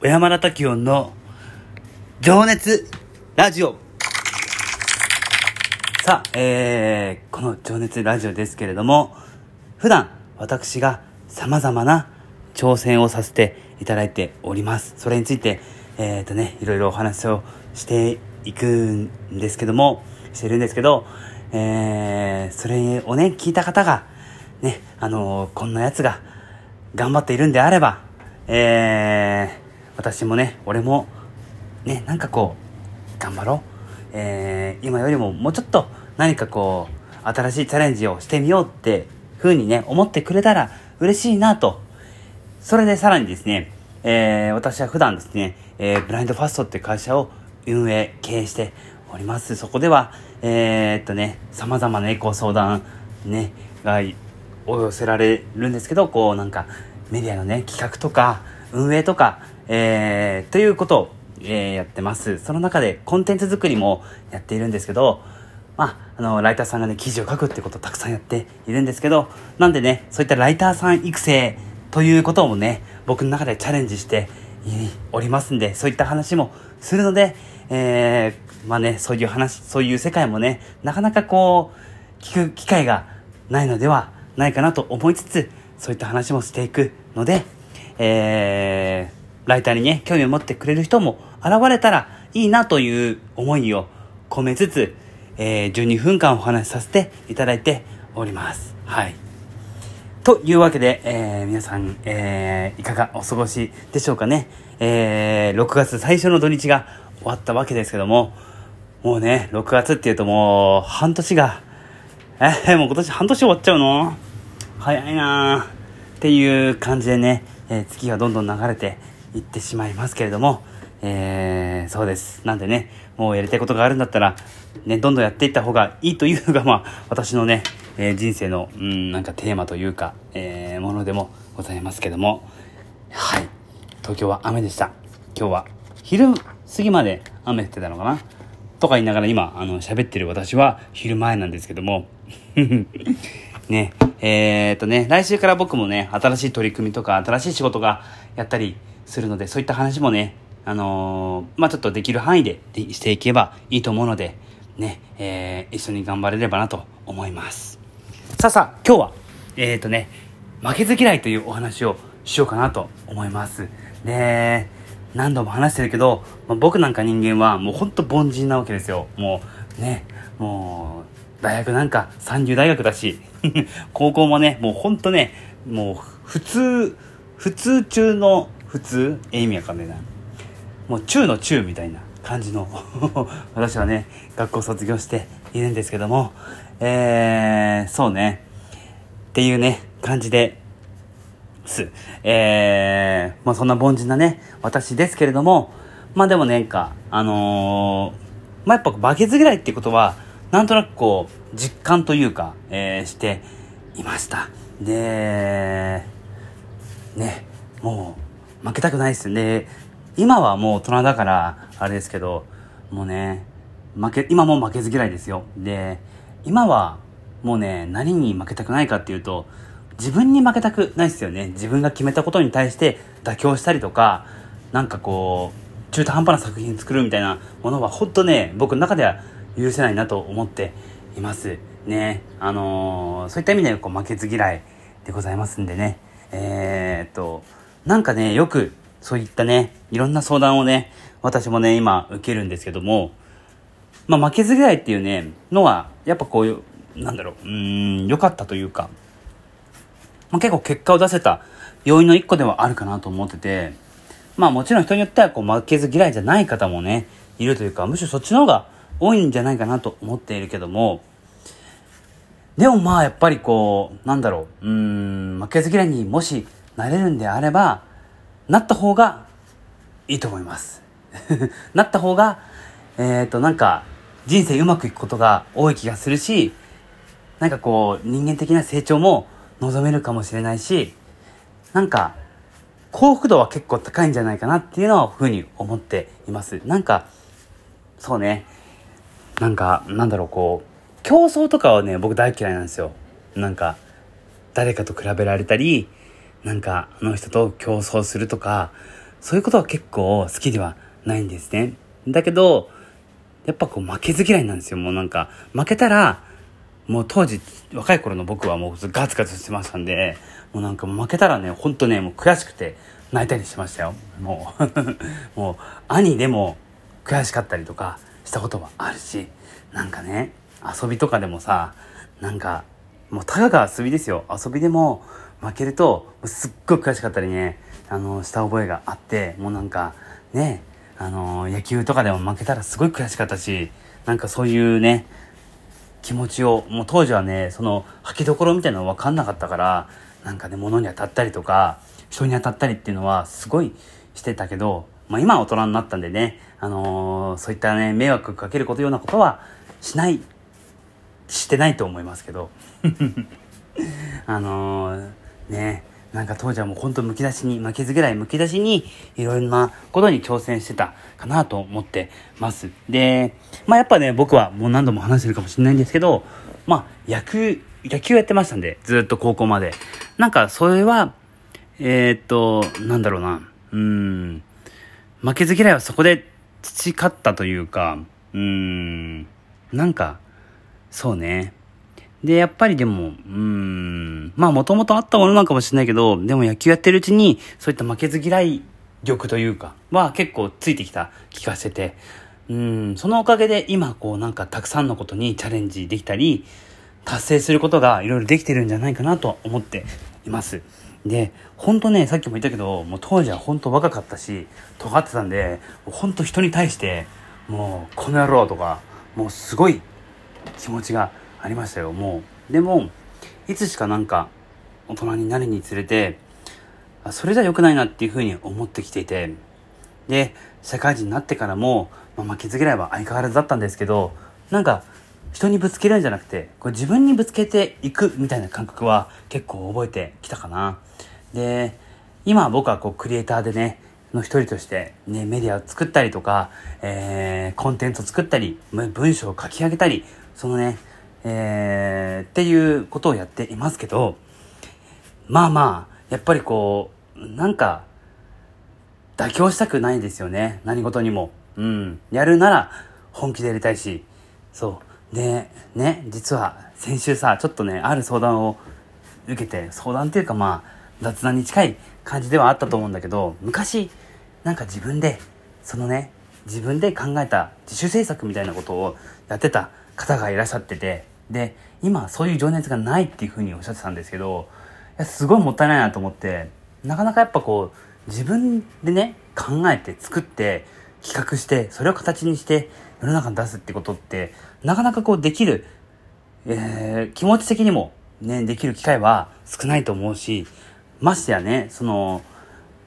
小山田滝音の情熱ラジオ。さあ、えー、この情熱ラジオですけれども、普段私が様々な挑戦をさせていただいております。それについて、えーとね、いろいろお話をしていくんですけども、してるんですけど、えー、それをね、聞いた方が、ね、あのー、こんな奴が頑張っているんであれば、えー、私もね、俺も、ね、なんかこう、頑張ろう。えー、今よりももうちょっと何かこう、新しいチャレンジをしてみようって風にね、思ってくれたら嬉しいなと。それでさらにですね、えー、私は普段ですね、えー、ブラインドファストって会社を運営、経営しております。そこでは、えー、っとね、様々なエコ相談、ね、がお寄せられるんですけど、こうなんかメディアのね、企画とか運営とか、えー、ということを、えー、やってます。その中でコンテンツ作りもやっているんですけど、まあ、あの、ライターさんがね、記事を書くってことをたくさんやっているんですけど、なんでね、そういったライターさん育成ということもね、僕の中でチャレンジしておりますんで、そういった話もするので、えー、まあね、そういう話、そういう世界もね、なかなかこう、聞く機会がないのではないかなと思いつつ、そういった話もしていくので、えー、ライターにね、興味を持ってくれる人も現れたらいいなという思いを込めつつ、えー、12分間お話しさせていただいております。はい。というわけで、えー、皆さん、えー、いかがお過ごしでしょうかね。えー、6月最初の土日が終わったわけですけども、もうね、6月っていうともう半年が、えー、もう今年半年終わっちゃうの？早いなっていう感じでね、えー、月がどんどん流れていってしまいますけれども、えー、そうです。なんでね、もうやりたいことがあるんだったら、ね、どんどんやっていった方がいいというのが、まあ、私のね、えー、人生の、うん、なんかテーマというか、えー、ものでもございますけども、はい。東京は雨でした。今日は昼過ぎまで雨降ってたのかな？とか言いながら今、あの、喋ってる私は昼前なんですけども、ね、えー、っとね、来週から僕もね、新しい取り組みとか、新しい仕事がやったりするので、そういった話もね、あのー、まあ、ちょっとできる範囲でしていけばいいと思うので、ね、えー、一緒に頑張れればなと思います。さあさあ、今日は、えっ、ー、とね、負けず嫌いというお話をしようかなと思います。で、何度も話してるけど、まあ、僕なんか人間はもうほんと凡人なわけですよ。もうね、もう大学なんか三流大学だし、高校もね、もうほんとね、もう普通、普通中の普通？え、意味わかんねえな。もう中の中みたいな感じの 私はね、学校卒業しているんですけども、えー、そうね、っていうね、感じで、す。えー、まあそんな凡人なね、私ですけれども、まあでもね、んか、あのー、まあやっぱ負けず嫌いってことは、なんとなくこう、実感というか、えー、していました。で、ね、もう、負けたくないですで、今はもう大人だから、あれですけど、もうね、負け、今も負けず嫌いですよ。で、今は、もうね、何に負けたくないかっていうと、自分に負けたくないですよね。自分が決めたことに対して妥協したりとか、なんかこう、中途半端な作品作るみたいなものは、ほんとね、僕の中では許せないなと思っていますねあのー、そういった意味でこう負けず嫌いでございますんでねえー、っとなんかねよくそういったねいろんな相談をね私もね今受けるんですけどもまあ負けず嫌いっていうねのはやっぱこういうなんだろううん良かったというか、まあ、結構結果を出せた要因の一個ではあるかなと思っててまあもちろん人によってはこう負けず嫌いじゃない方もねいるというかむしろそっちの方が多いんじゃないかなと思っているけども、でもまあやっぱりこう、なんだろう、うん、負けず嫌いにもしなれるんであれば、なった方がいいと思います。なった方が、えっ、ー、となんか人生うまくいくことが多い気がするし、なんかこう人間的な成長も望めるかもしれないし、なんか幸福度は結構高いんじゃないかなっていうのはふうに思っています。なんか、そうね、なんか、なんだろう、こう、競争とかはね、僕大嫌いなんですよ。なんか、誰かと比べられたり、なんか、あの人と競争するとか、そういうことは結構好きではないんですね。だけど、やっぱこう負けず嫌いなんですよ。もうなんか、負けたら、もう当時、若い頃の僕はもうガツガツしてましたんで、もうなんか負けたらね、ほんとね、もう悔しくて泣いたりしましたよ。もう もう、兄でも悔しかったりとかしたこともあるし、なんかね、遊びとかでもさ、なんか、もうたかが遊びですよ。遊びでも負けると、すっごい悔しかったりね、あの、した覚えがあって、もうなんか、ね、あの、野球とかでも負けたらすごい悔しかったし、なんかそういうね、気持ちを、もう当時はね、その吐きどころみたいなの分かんなかったから、なんかね、物に当たったりとか、人に当たったりっていうのはすごいしてたけど、まあ今は大人になったんでね、あのー、そういったね、迷惑かけることようなことはしない、してないと思いますけど。あのー、ね、なんか当時はもうほんとむき出しに、負けず嫌いむき出しに、いろんなことに挑戦してたかなと思ってます。で、まあやっぱね、僕はもう何度も話してるかもしれないんですけど、まあ野球、野球やってましたんで、ずっと高校まで。なんかそれは、えー、っと、なんだろうな、うん、負けず嫌いはそこで培ったというか、うん、なんか、そうね。で、やっぱりでも、うん、まあもともとあったものなんかもしれないけど、でも野球やってるうちに、そういった負けず嫌い力というか、は結構ついてきた気がしてて、うん、そのおかげで今こうなんかたくさんのことにチャレンジできたり、達成することがいろいろできてるんじゃないかなと思っています。で、ほんとね、さっきも言ったけど、もう当時は本当若かったし、尖ってたんで、ほんと人に対して、もう、この野郎とか、もうすごい気持ちがありましたよもうでもいつしかなんか大人になるにつれてそれじゃ良くないなっていうふうに思ってきていて。で社会人になってからも、まあ、負けず嫌いは相変わらずだったんですけどなんか人にぶつけるんじゃなくてこれ自分にぶつけていくみたいな感覚は結構覚えてきたかな。で今僕はこうクリエイターでねの一人として、ね、メディアを作ったりとか、えー、コンテンツを作ったり、文章を書き上げたり、そのね、えー、っていうことをやっていますけど、まあまあ、やっぱりこう、なんか、妥協したくないですよね。何事にも。うん。やるなら本気でやりたいし。そう。で、ね、実は先週さ、ちょっとね、ある相談を受けて、相談っていうかまあ、雑談に近い感じではあったと思うんだけど、昔、なんか自分で、そのね、自分で考えた自主制作みたいなことをやってた方がいらっしゃってて、で、今そういう情熱がないっていうふうにおっしゃってたんですけど、いやすごいもったいないなと思って、なかなかやっぱこう、自分でね、考えて作って、企画して、それを形にして世の中に出すってことって、なかなかこうできる、えー、気持ち的にもね、できる機会は少ないと思うし、ましてやね、その、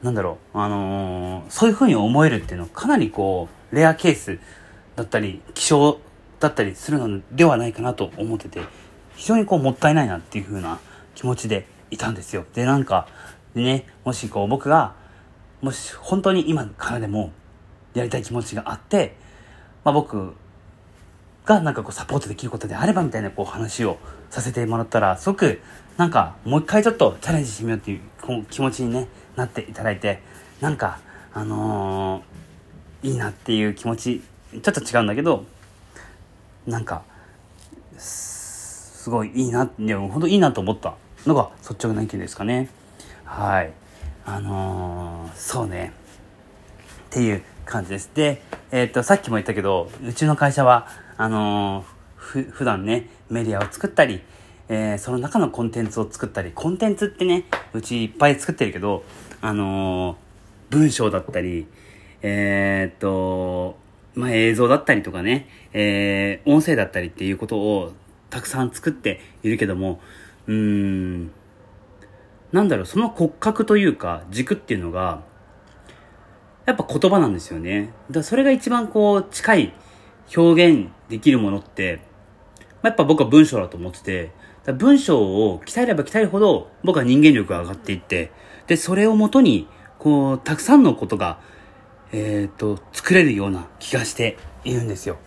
なんだろう、あのー、そういうふうに思えるっていうのはかなりこう、レアケースだったり、希少だったりするのではないかなと思ってて、非常にこうもったいないなっていう風な気持ちでいたんですよ。で、なんか、でね、もしこう僕が、もし本当に今からでもやりたい気持ちがあって、まあ僕がなんかこうサポートできることであればみたいなこう話をさせてもらったら、すごくなんかもう一回ちょっとチャレンジしてみようっていう気持ちにね、なっていただいて、なんか、あのー、いいなっていう気持ち、ちょっと違うんだけど、なんかすごいいいないや本当いいなと思った。のが率直な意見ですかね。はい。あのー、そうね。っていう感じです。でえー、っとさっきも言ったけどうちの会社はあのー、ふ普段ねメディアを作ったりえー、その中のコンテンツを作ったり、コンテンツってね、うちいっぱい作ってるけど、あのー、文章だったり、えー、っと、まあ、映像だったりとかね、えー、音声だったりっていうことをたくさん作っているけども、うーん、なんだろう、その骨格というか、軸っていうのが、やっぱ言葉なんですよね。だそれが一番こう、近い表現できるものって、まあ、やっぱ僕は文章だと思ってて、文章を鍛えれば鍛えるほど僕は人間力が上がっていって、で、それをもとに、こう、たくさんのことがえっ、ー、と、作れるような気がしているんですよ。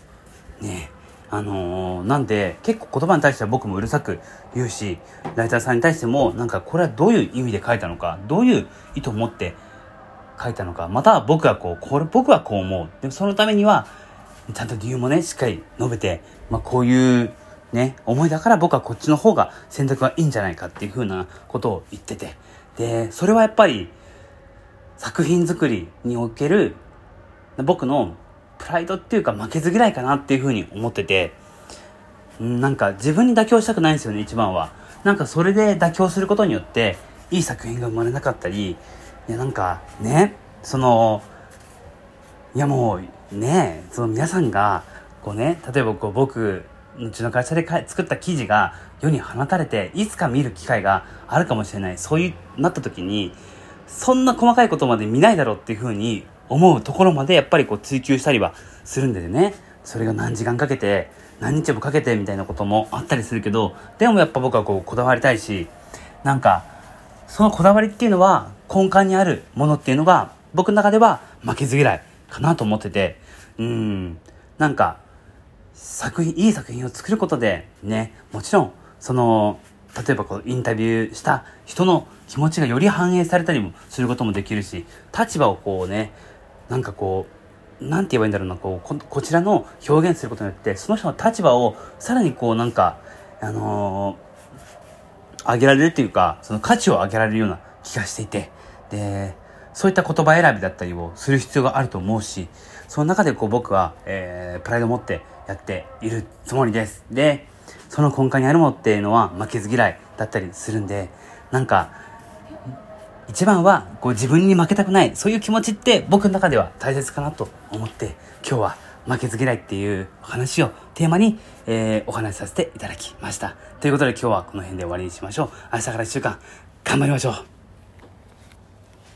ねあのー、なんで、結構言葉に対しては僕もうるさく言うし、ライターさんに対しても、なんかこれはどういう意味で書いたのか、どういう意図を持って書いたのか、また僕はこう、これ、僕はこう思う。でもそのためには、ちゃんと理由もね、しっかり述べて、まあこういうね、思いだから僕はこっちの方が選択がいいんじゃないかっていう風なことを言ってて。で、それはやっぱり作品作りにおける僕のプライドっていうか負けず嫌いかなっていう風に思ってて、なんか自分に妥協したくないんですよね、一番は。なんかそれで妥協することによって、いい作品が生まれなかったり、いやなんかね、その、いやもうね、その皆さんが、こうね、例えばこう僕、うちの会社で作った記事が世に放たれて、いつか見る機会があるかもしれない。そういうなった時に、そんな細かいことまで見ないだろうっていうふうに思うところまでやっぱりこう追求したりはするんでね。それが何時間かけて、何日もかけてみたいなこともあったりするけど、でもやっぱ僕はこうこだわりたいし、なんか、そのこだわりっていうのは根幹にあるものっていうのが僕の中では負けず嫌いかなと思ってて、うん、なんか、作品、いい作品を作ることで、ね、もちろん、その、例えばこう、インタビューした人の気持ちがより反映されたりもすることもできるし、立場をこうね、なんかこう、なんて言えばいいんだろうな、こう、こちらの表現することによって、その人の立場をさらにこう、なんか、あのー、上げられるっていうか、その価値を上げられるような気がしていて、で、そういった言葉選びだったりをする必要があると思うし、その中でこう僕は、えー、プライドを持ってやっているつもりです。で、その根幹にあるものっていうのは負けず嫌いだったりするんで、なんか、一番はこう自分に負けたくない、そういう気持ちって僕の中では大切かなと思って、今日は負けず嫌いっていう話をテーマに、えー、お話しさせていただきました。ということで今日はこの辺で終わりにしましょう。明日から1週間頑張りましょう。